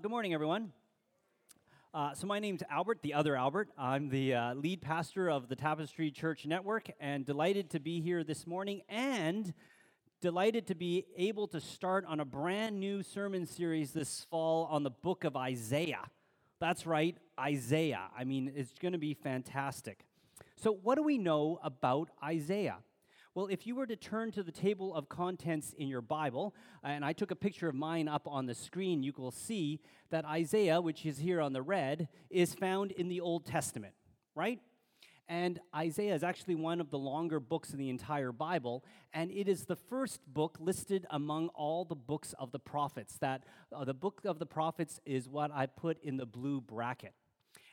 Good morning, everyone. Uh, so, my name's Albert, the other Albert. I'm the uh, lead pastor of the Tapestry Church Network, and delighted to be here this morning and delighted to be able to start on a brand new sermon series this fall on the book of Isaiah. That's right, Isaiah. I mean, it's going to be fantastic. So, what do we know about Isaiah? Well, if you were to turn to the table of contents in your Bible, and I took a picture of mine up on the screen, you will see that Isaiah, which is here on the red, is found in the Old Testament, right? And Isaiah is actually one of the longer books in the entire Bible, and it is the first book listed among all the books of the prophets. That uh, the book of the prophets is what I put in the blue bracket.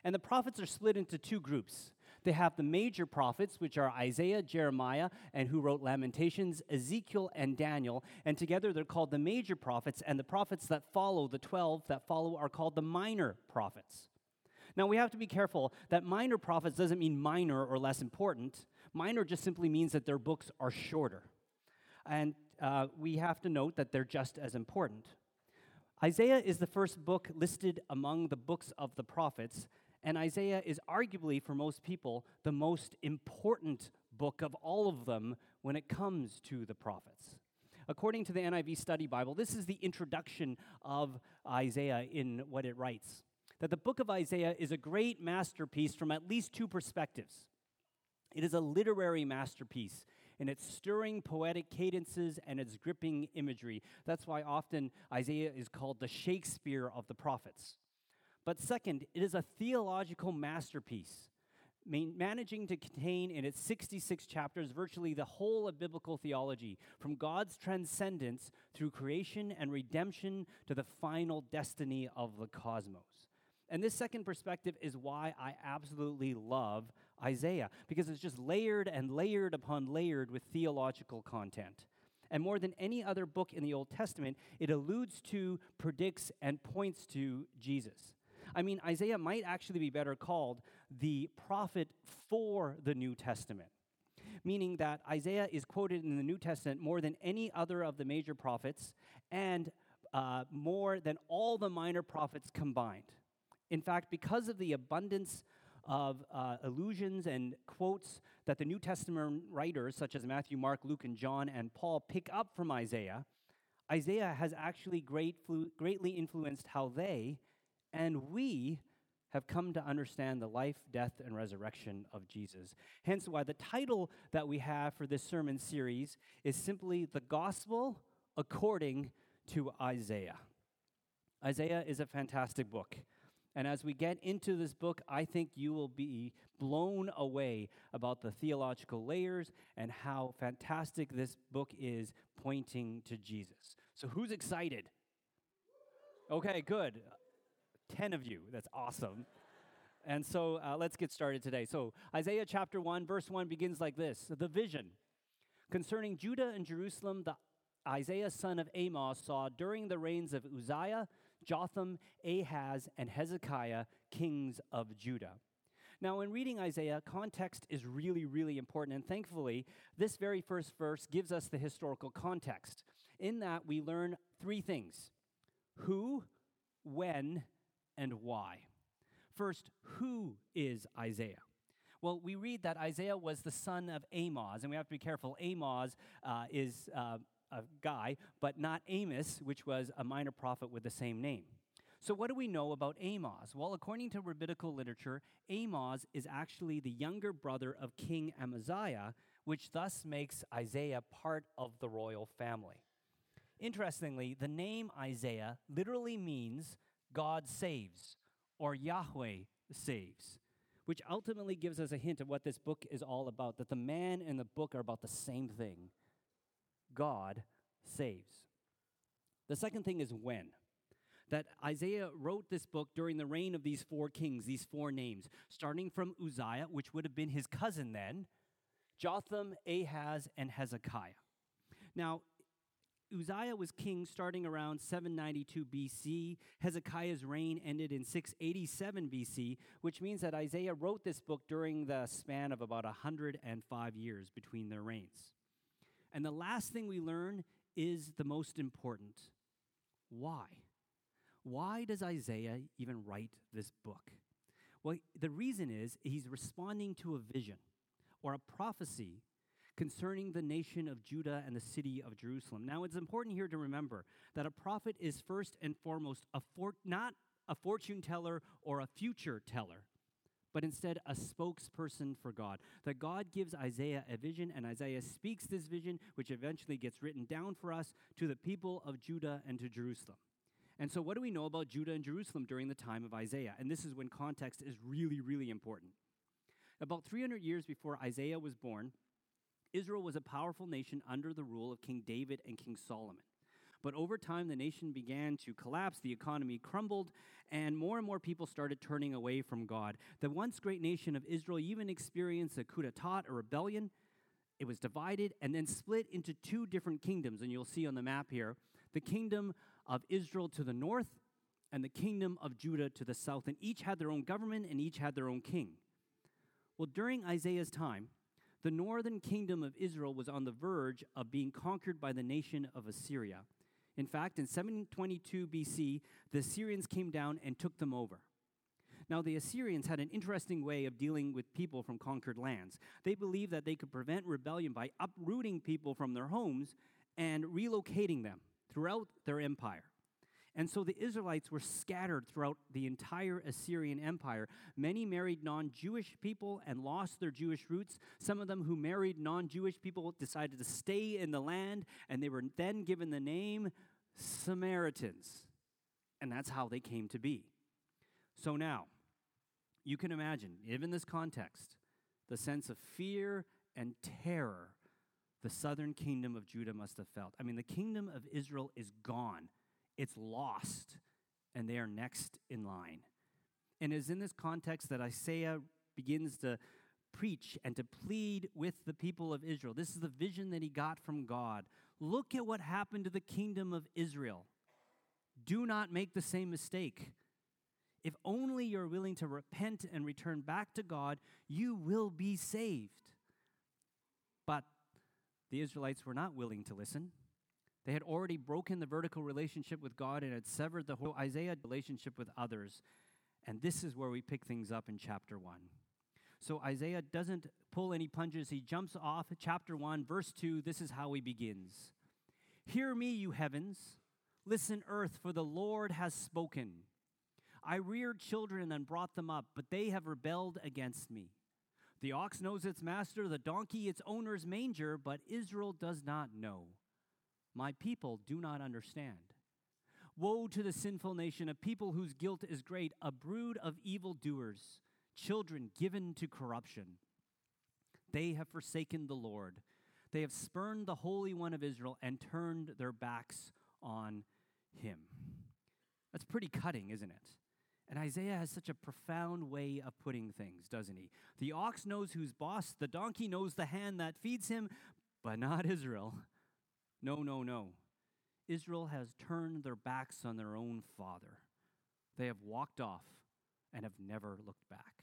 And the prophets are split into two groups. They have the major prophets, which are Isaiah, Jeremiah, and who wrote Lamentations, Ezekiel, and Daniel. And together they're called the major prophets, and the prophets that follow, the 12 that follow, are called the minor prophets. Now, we have to be careful that minor prophets doesn't mean minor or less important. Minor just simply means that their books are shorter. And uh, we have to note that they're just as important. Isaiah is the first book listed among the books of the prophets, and Isaiah is arguably, for most people, the most important book of all of them when it comes to the prophets. According to the NIV Study Bible, this is the introduction of Isaiah in what it writes that the book of Isaiah is a great masterpiece from at least two perspectives. It is a literary masterpiece in its stirring poetic cadences and its gripping imagery. That's why often Isaiah is called the Shakespeare of the prophets. But second, it is a theological masterpiece, managing to contain in its 66 chapters virtually the whole of biblical theology, from God's transcendence through creation and redemption to the final destiny of the cosmos. And this second perspective is why I absolutely love Isaiah, because it's just layered and layered upon layered with theological content. And more than any other book in the Old Testament, it alludes to, predicts, and points to Jesus. I mean, Isaiah might actually be better called the prophet for the New Testament, meaning that Isaiah is quoted in the New Testament more than any other of the major prophets and uh, more than all the minor prophets combined. In fact, because of the abundance of uh, allusions and quotes that the New Testament writers, such as Matthew, Mark, Luke, and John, and Paul, pick up from Isaiah, Isaiah has actually great, greatly influenced how they and we have come to understand the life, death, and resurrection of Jesus. Hence, why the title that we have for this sermon series is simply The Gospel According to Isaiah. Isaiah is a fantastic book. And as we get into this book, I think you will be blown away about the theological layers and how fantastic this book is pointing to Jesus. So, who's excited? Okay, good. 10 of you. That's awesome. And so uh, let's get started today. So, Isaiah chapter 1, verse 1 begins like this The vision concerning Judah and Jerusalem, the Isaiah son of Amos saw during the reigns of Uzziah, Jotham, Ahaz, and Hezekiah, kings of Judah. Now, in reading Isaiah, context is really, really important. And thankfully, this very first verse gives us the historical context. In that, we learn three things who, when, and why. First, who is Isaiah? Well, we read that Isaiah was the son of Amos, and we have to be careful. Amos uh, is uh, a guy, but not Amos, which was a minor prophet with the same name. So, what do we know about Amos? Well, according to rabbinical literature, Amos is actually the younger brother of King Amaziah, which thus makes Isaiah part of the royal family. Interestingly, the name Isaiah literally means God saves or Yahweh saves, which ultimately gives us a hint of what this book is all about that the man and the book are about the same thing God saves. The second thing is when. That Isaiah wrote this book during the reign of these four kings, these four names, starting from Uzziah, which would have been his cousin then, Jotham, Ahaz, and Hezekiah. Now, Uzziah was king starting around 792 BC. Hezekiah's reign ended in 687 BC, which means that Isaiah wrote this book during the span of about 105 years between their reigns. And the last thing we learn is the most important why? Why does Isaiah even write this book? Well, the reason is he's responding to a vision or a prophecy concerning the nation of Judah and the city of Jerusalem. Now, it's important here to remember that a prophet is first and foremost a for- not a fortune teller or a future teller, but instead a spokesperson for God. That God gives Isaiah a vision, and Isaiah speaks this vision, which eventually gets written down for us to the people of Judah and to Jerusalem. And so, what do we know about Judah and Jerusalem during the time of Isaiah? And this is when context is really, really important. About 300 years before Isaiah was born, Israel was a powerful nation under the rule of King David and King Solomon. But over time, the nation began to collapse, the economy crumbled, and more and more people started turning away from God. The once great nation of Israel even experienced a coup d'etat, a rebellion. It was divided and then split into two different kingdoms. And you'll see on the map here the kingdom of Israel to the north and the kingdom of Judah to the south. And each had their own government and each had their own king. Well, during Isaiah's time, the northern kingdom of Israel was on the verge of being conquered by the nation of Assyria. In fact, in 722 BC, the Assyrians came down and took them over. Now, the Assyrians had an interesting way of dealing with people from conquered lands. They believed that they could prevent rebellion by uprooting people from their homes and relocating them throughout their empire. And so the Israelites were scattered throughout the entire Assyrian Empire. Many married non Jewish people and lost their Jewish roots. Some of them who married non Jewish people decided to stay in the land, and they were then given the name Samaritans. And that's how they came to be. So now, you can imagine, given this context, the sense of fear and terror the southern kingdom of Judah must have felt. I mean, the kingdom of Israel is gone it's lost, and they are next in line. And it is in this context that Isaiah begins to preach and to plead with the people of Israel. This is the vision that he got from God. Look at what happened to the kingdom of Israel. Do not make the same mistake. If only you're willing to repent and return back to God, you will be saved. But the Israelites were not willing to listen. They had already broken the vertical relationship with God and had severed the whole Isaiah relationship with others. And this is where we pick things up in chapter 1. So Isaiah doesn't pull any punches. He jumps off chapter 1, verse 2. This is how he begins Hear me, you heavens. Listen, earth, for the Lord has spoken. I reared children and brought them up, but they have rebelled against me. The ox knows its master, the donkey its owner's manger, but Israel does not know. My people do not understand. Woe to the sinful nation, a people whose guilt is great, a brood of evildoers, children given to corruption. They have forsaken the Lord. They have spurned the Holy One of Israel and turned their backs on him. That's pretty cutting, isn't it? And Isaiah has such a profound way of putting things, doesn't he? The ox knows who's boss, the donkey knows the hand that feeds him, but not Israel. No, no, no. Israel has turned their backs on their own father. They have walked off and have never looked back.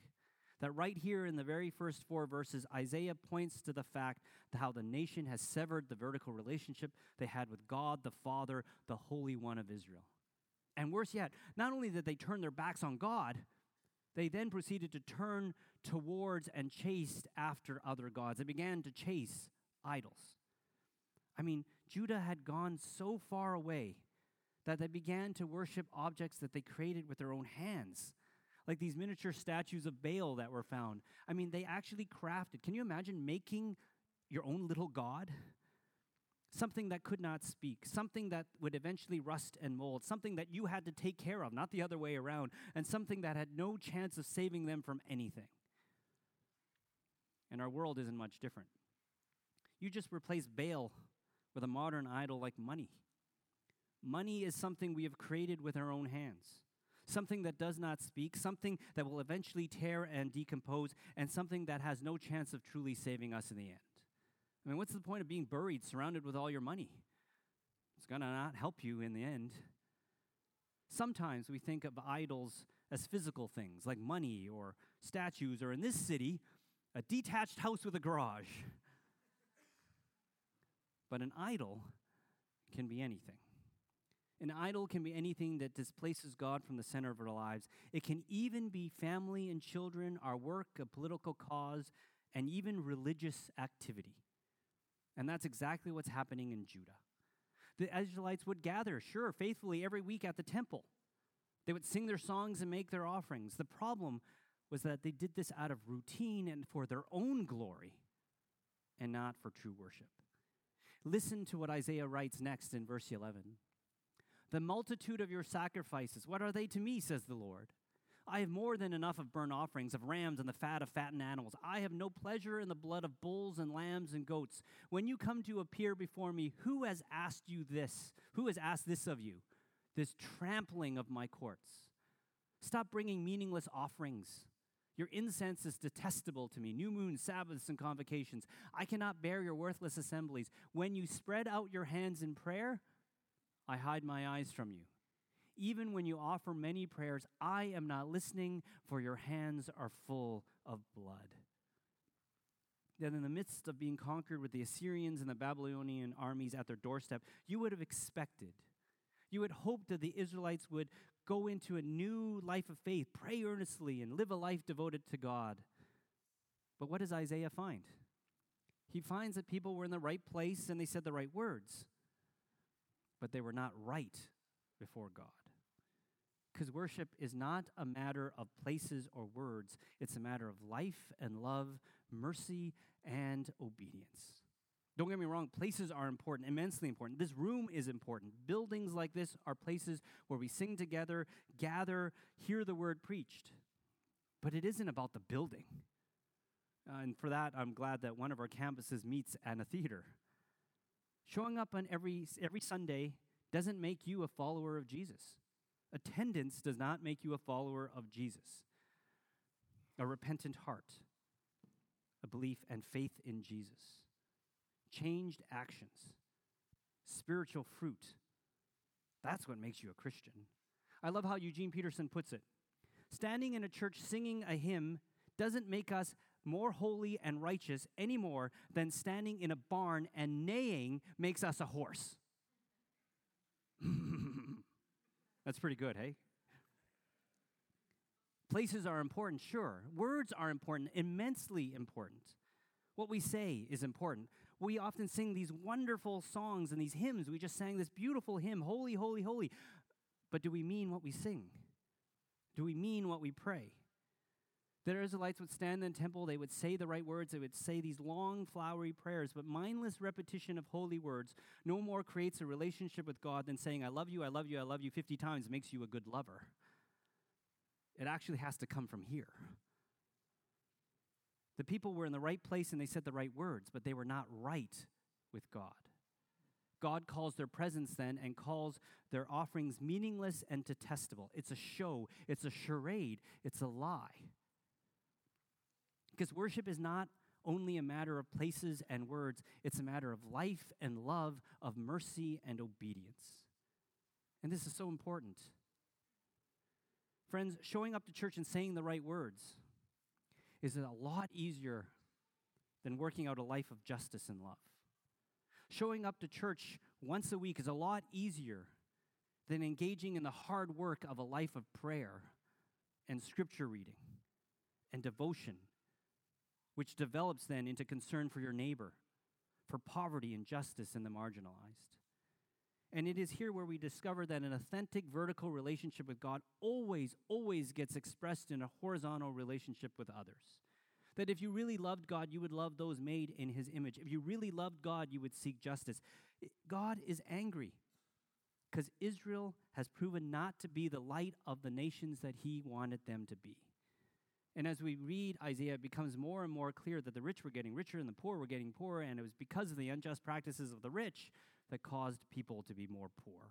That right here in the very first four verses, Isaiah points to the fact that how the nation has severed the vertical relationship they had with God, the Father, the Holy One of Israel. And worse yet, not only did they turn their backs on God, they then proceeded to turn towards and chased after other gods. They began to chase idols. I mean, Judah had gone so far away that they began to worship objects that they created with their own hands, like these miniature statues of Baal that were found. I mean, they actually crafted. Can you imagine making your own little god? Something that could not speak, something that would eventually rust and mold, something that you had to take care of, not the other way around, and something that had no chance of saving them from anything. And our world isn't much different. You just replace Baal with a modern idol like money. Money is something we have created with our own hands, something that does not speak, something that will eventually tear and decompose, and something that has no chance of truly saving us in the end. I mean, what's the point of being buried surrounded with all your money? It's going to not help you in the end. Sometimes we think of idols as physical things like money or statues, or in this city, a detached house with a garage. But an idol can be anything. An idol can be anything that displaces God from the center of our lives. It can even be family and children, our work, a political cause, and even religious activity. And that's exactly what's happening in Judah. The Israelites would gather, sure, faithfully every week at the temple. They would sing their songs and make their offerings. The problem was that they did this out of routine and for their own glory and not for true worship. Listen to what Isaiah writes next in verse 11. The multitude of your sacrifices, what are they to me, says the Lord? I have more than enough of burnt offerings, of rams and the fat of fattened animals. I have no pleasure in the blood of bulls and lambs and goats. When you come to appear before me, who has asked you this? Who has asked this of you? This trampling of my courts. Stop bringing meaningless offerings. Your incense is detestable to me. New moons, Sabbaths, and convocations. I cannot bear your worthless assemblies. When you spread out your hands in prayer, I hide my eyes from you. Even when you offer many prayers, I am not listening, for your hands are full of blood. That in the midst of being conquered with the Assyrians and the Babylonian armies at their doorstep, you would have expected, you would hope that the Israelites would go into a new life of faith, pray earnestly, and live a life devoted to God. But what does Isaiah find? He finds that people were in the right place and they said the right words, but they were not right before God. Because worship is not a matter of places or words, it's a matter of life and love, mercy and obedience. Don't get me wrong, places are important, immensely important. This room is important. Buildings like this are places where we sing together, gather, hear the word preached. But it isn't about the building. Uh, and for that, I'm glad that one of our campuses meets at a theater. Showing up on every, every Sunday doesn't make you a follower of Jesus. Attendance does not make you a follower of Jesus. A repentant heart, a belief and faith in Jesus changed actions, spiritual fruit. That's what makes you a Christian. I love how Eugene Peterson puts it. Standing in a church singing a hymn doesn't make us more holy and righteous any more than standing in a barn and neighing makes us a horse. That's pretty good, hey? Places are important, sure. Words are important, immensely important. What we say is important. We often sing these wonderful songs and these hymns. We just sang this beautiful hymn, Holy, Holy, Holy. But do we mean what we sing? Do we mean what we pray? The Israelites would stand in the temple, they would say the right words, they would say these long, flowery prayers, but mindless repetition of holy words no more creates a relationship with God than saying, I love you, I love you, I love you 50 times makes you a good lover. It actually has to come from here. The people were in the right place and they said the right words, but they were not right with God. God calls their presence then and calls their offerings meaningless and detestable. It's a show, it's a charade, it's a lie. Because worship is not only a matter of places and words, it's a matter of life and love, of mercy and obedience. And this is so important. Friends, showing up to church and saying the right words is a lot easier than working out a life of justice and love. Showing up to church once a week is a lot easier than engaging in the hard work of a life of prayer and scripture reading and devotion, which develops then into concern for your neighbor, for poverty and justice and the marginalized. And it is here where we discover that an authentic vertical relationship with God always, always gets expressed in a horizontal relationship with others. That if you really loved God, you would love those made in his image. If you really loved God, you would seek justice. God is angry because Israel has proven not to be the light of the nations that he wanted them to be. And as we read Isaiah, it becomes more and more clear that the rich were getting richer and the poor were getting poorer, and it was because of the unjust practices of the rich that caused people to be more poor.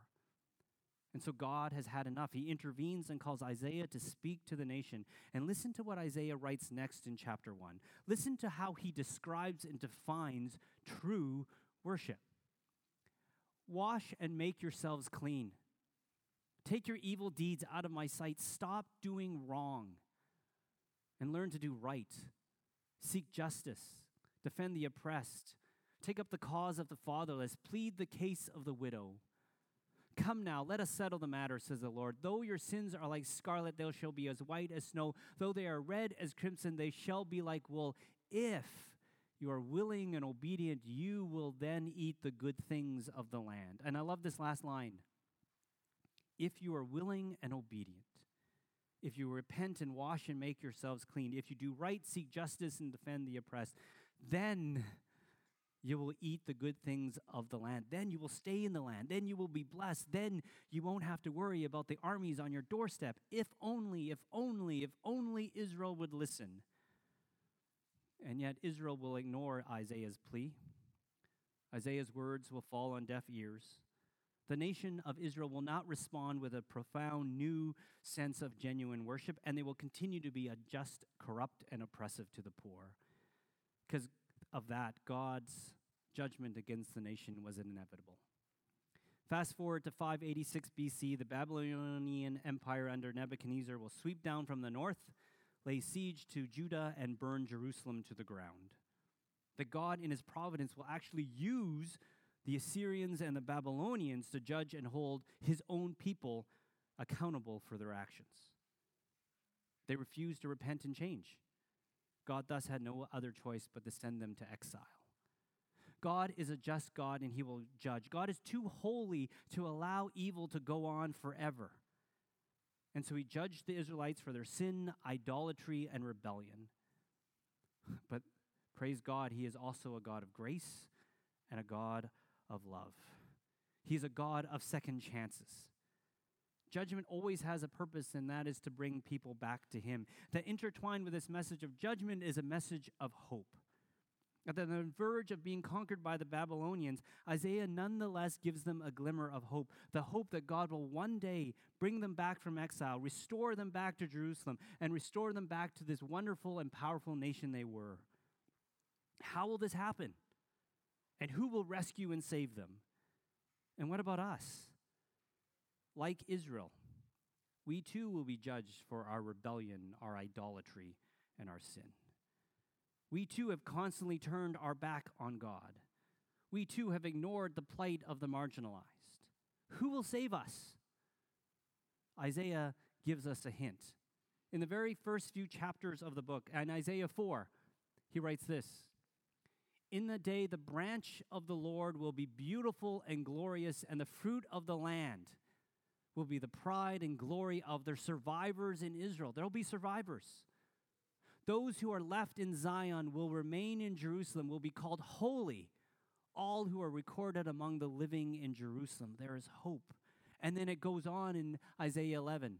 And so God has had enough. He intervenes and calls Isaiah to speak to the nation. And listen to what Isaiah writes next in chapter 1. Listen to how he describes and defines true worship. Wash and make yourselves clean. Take your evil deeds out of my sight. Stop doing wrong and learn to do right. Seek justice. Defend the oppressed Take up the cause of the fatherless, plead the case of the widow. Come now, let us settle the matter, says the Lord. Though your sins are like scarlet, they shall be as white as snow. Though they are red as crimson, they shall be like wool. If you are willing and obedient, you will then eat the good things of the land. And I love this last line. If you are willing and obedient, if you repent and wash and make yourselves clean, if you do right, seek justice, and defend the oppressed, then you will eat the good things of the land. Then you will stay in the land. Then you will be blessed. Then you won't have to worry about the armies on your doorstep. If only, if only, if only Israel would listen. And yet Israel will ignore Isaiah's plea. Isaiah's words will fall on deaf ears. The nation of Israel will not respond with a profound new sense of genuine worship, and they will continue to be unjust, corrupt, and oppressive to the poor. Because of that, God's judgment against the nation was inevitable. Fast forward to 586 BC, the Babylonian Empire under Nebuchadnezzar will sweep down from the north, lay siege to Judah, and burn Jerusalem to the ground. That God, in his providence, will actually use the Assyrians and the Babylonians to judge and hold his own people accountable for their actions. They refused to repent and change. God thus had no other choice but to send them to exile. God is a just God and he will judge. God is too holy to allow evil to go on forever. And so he judged the Israelites for their sin, idolatry, and rebellion. But praise God, he is also a God of grace and a God of love. He's a God of second chances. Judgment always has a purpose, and that is to bring people back to Him. That intertwined with this message of judgment is a message of hope. At the verge of being conquered by the Babylonians, Isaiah nonetheless gives them a glimmer of hope the hope that God will one day bring them back from exile, restore them back to Jerusalem, and restore them back to this wonderful and powerful nation they were. How will this happen? And who will rescue and save them? And what about us? Like Israel, we too will be judged for our rebellion, our idolatry, and our sin. We too have constantly turned our back on God. We too have ignored the plight of the marginalized. Who will save us? Isaiah gives us a hint. In the very first few chapters of the book, in Isaiah 4, he writes this In the day the branch of the Lord will be beautiful and glorious, and the fruit of the land will be the pride and glory of their survivors in Israel. There will be survivors. Those who are left in Zion will remain in Jerusalem, will be called holy. All who are recorded among the living in Jerusalem. There is hope. And then it goes on in Isaiah 11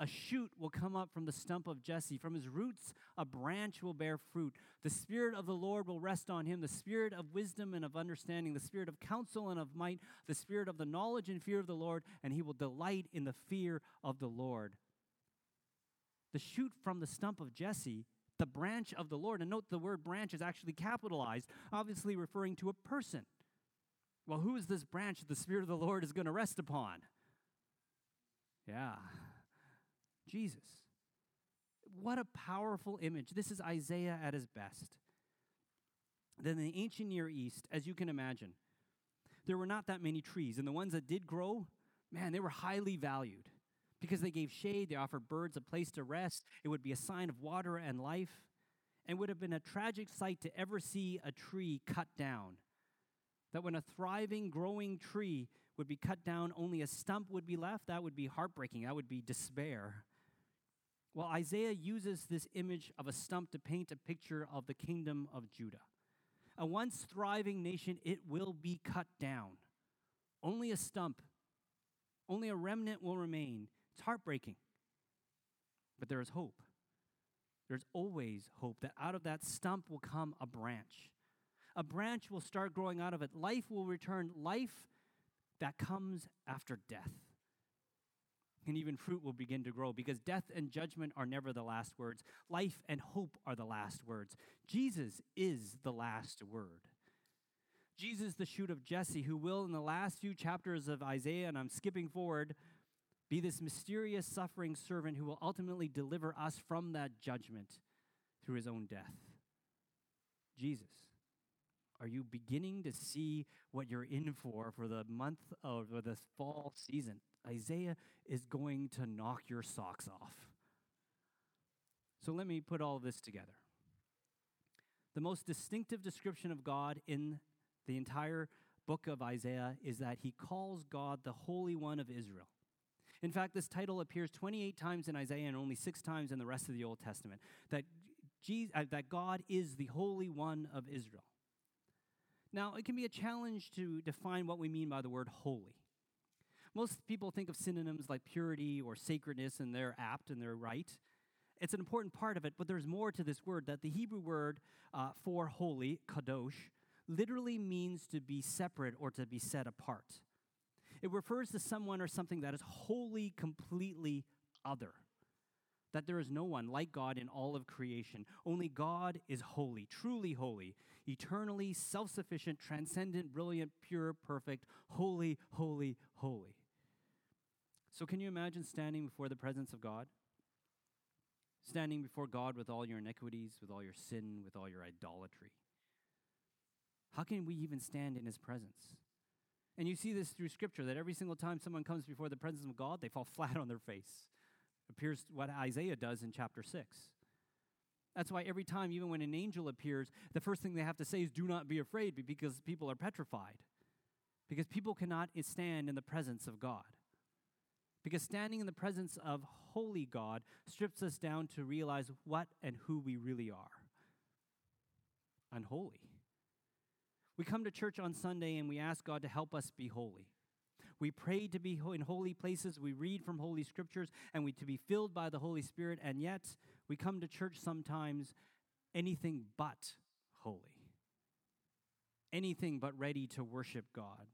a shoot will come up from the stump of Jesse. From his roots, a branch will bear fruit. The Spirit of the Lord will rest on him the Spirit of wisdom and of understanding, the Spirit of counsel and of might, the Spirit of the knowledge and fear of the Lord, and he will delight in the fear of the Lord. The shoot from the stump of Jesse, the branch of the Lord, and note the word branch is actually capitalized, obviously referring to a person. Well, who is this branch that the Spirit of the Lord is going to rest upon? Yeah, Jesus. What a powerful image. This is Isaiah at his best. Then in the ancient Near East, as you can imagine, there were not that many trees. And the ones that did grow, man, they were highly valued because they gave shade, they offered birds a place to rest. It would be a sign of water and life, and would have been a tragic sight to ever see a tree cut down. That when a thriving, growing tree would be cut down, only a stump would be left, that would be heartbreaking. That would be despair. Well, Isaiah uses this image of a stump to paint a picture of the kingdom of Judah. A once thriving nation, it will be cut down. Only a stump, only a remnant will remain. It's heartbreaking. But there is hope. There's always hope that out of that stump will come a branch. A branch will start growing out of it. Life will return, life that comes after death and even fruit will begin to grow because death and judgment are never the last words. Life and hope are the last words. Jesus is the last word. Jesus, the shoot of Jesse, who will, in the last few chapters of Isaiah, and I'm skipping forward, be this mysterious suffering servant who will ultimately deliver us from that judgment through his own death. Jesus, Are you beginning to see what you're in for for the month of or this fall season? Isaiah is going to knock your socks off. So let me put all this together. The most distinctive description of God in the entire book of Isaiah is that he calls God the Holy One of Israel. In fact, this title appears 28 times in Isaiah and only six times in the rest of the Old Testament. That, Jesus, uh, that God is the Holy One of Israel. Now, it can be a challenge to define what we mean by the word holy. Most people think of synonyms like purity or sacredness, and they're apt and they're right. It's an important part of it, but there's more to this word that the Hebrew word uh, for holy, kadosh, literally means to be separate or to be set apart. It refers to someone or something that is wholly, completely other. That there is no one like God in all of creation. Only God is holy, truly holy, eternally self sufficient, transcendent, brilliant, pure, perfect, holy, holy, holy. So, can you imagine standing before the presence of God? Standing before God with all your iniquities, with all your sin, with all your idolatry. How can we even stand in his presence? And you see this through scripture that every single time someone comes before the presence of God, they fall flat on their face. Appears what Isaiah does in chapter 6. That's why every time, even when an angel appears, the first thing they have to say is, Do not be afraid, because people are petrified. Because people cannot stand in the presence of God. Because standing in the presence of holy God strips us down to realize what and who we really are unholy. We come to church on Sunday and we ask God to help us be holy. We pray to be in holy places, we read from holy scriptures, and we to be filled by the Holy Spirit, and yet we come to church sometimes anything but holy. Anything but ready to worship God.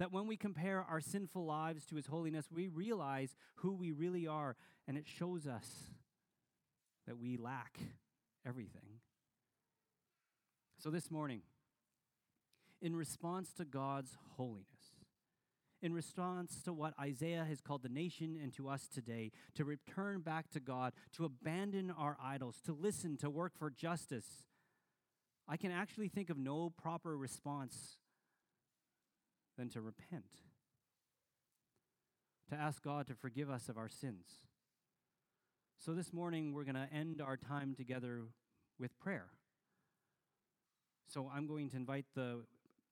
That when we compare our sinful lives to His holiness, we realize who we really are, and it shows us that we lack everything. So this morning, in response to God's holiness, in response to what Isaiah has called the nation and to us today, to return back to God, to abandon our idols, to listen, to work for justice, I can actually think of no proper response than to repent, to ask God to forgive us of our sins. So this morning, we're going to end our time together with prayer. So I'm going to invite the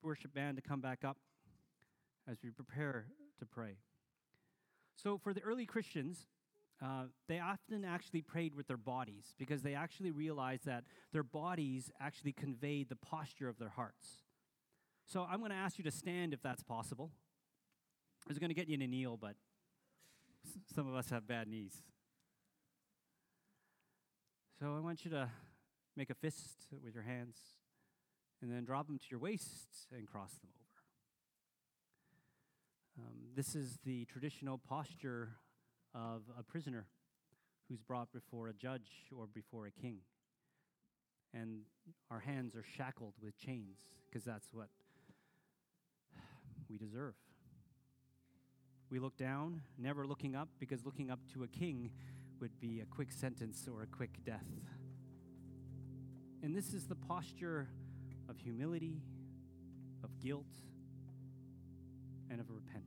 worship band to come back up as we prepare to pray. So, for the early Christians, uh, they often actually prayed with their bodies because they actually realized that their bodies actually conveyed the posture of their hearts. So, I'm going to ask you to stand if that's possible. I was going to get you to kneel, but some of us have bad knees. So, I want you to make a fist with your hands and then drop them to your waist and cross them over. Um, this is the traditional posture of a prisoner who's brought before a judge or before a king. And our hands are shackled with chains because that's what we deserve. We look down, never looking up, because looking up to a king would be a quick sentence or a quick death. And this is the posture of humility, of guilt, and of repentance.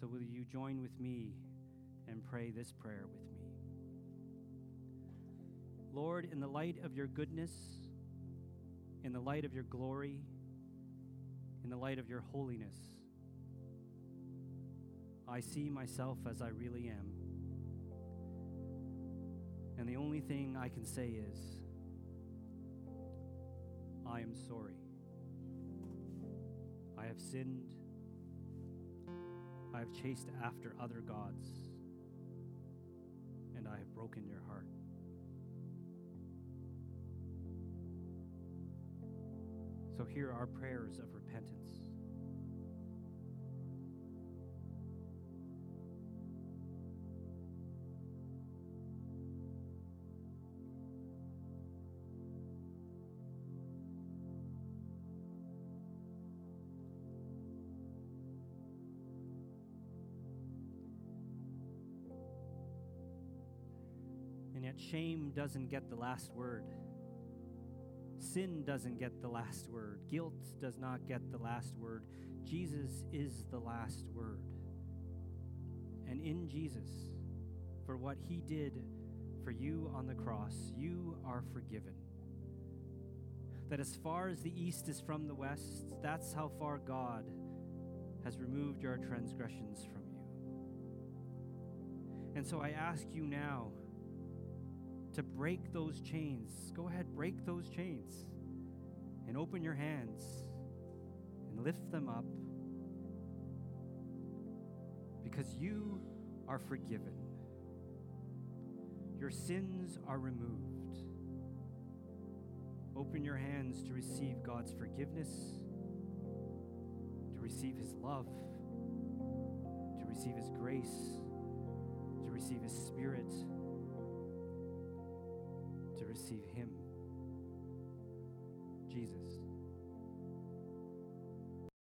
So, will you join with me and pray this prayer with me? Lord, in the light of your goodness, in the light of your glory, in the light of your holiness, I see myself as I really am. And the only thing I can say is, I am sorry. I have sinned. I have chased after other gods, and I have broken your heart. So here are prayers of repentance. And yet, shame doesn't get the last word. Sin doesn't get the last word. Guilt does not get the last word. Jesus is the last word. And in Jesus, for what he did for you on the cross, you are forgiven. That as far as the east is from the west, that's how far God has removed your transgressions from you. And so I ask you now to break those chains. Go ahead, break those chains and open your hands and lift them up because you are forgiven. Your sins are removed. Open your hands to receive God's forgiveness, to receive His love, to receive His grace, to receive His Spirit, to receive Him, Jesus.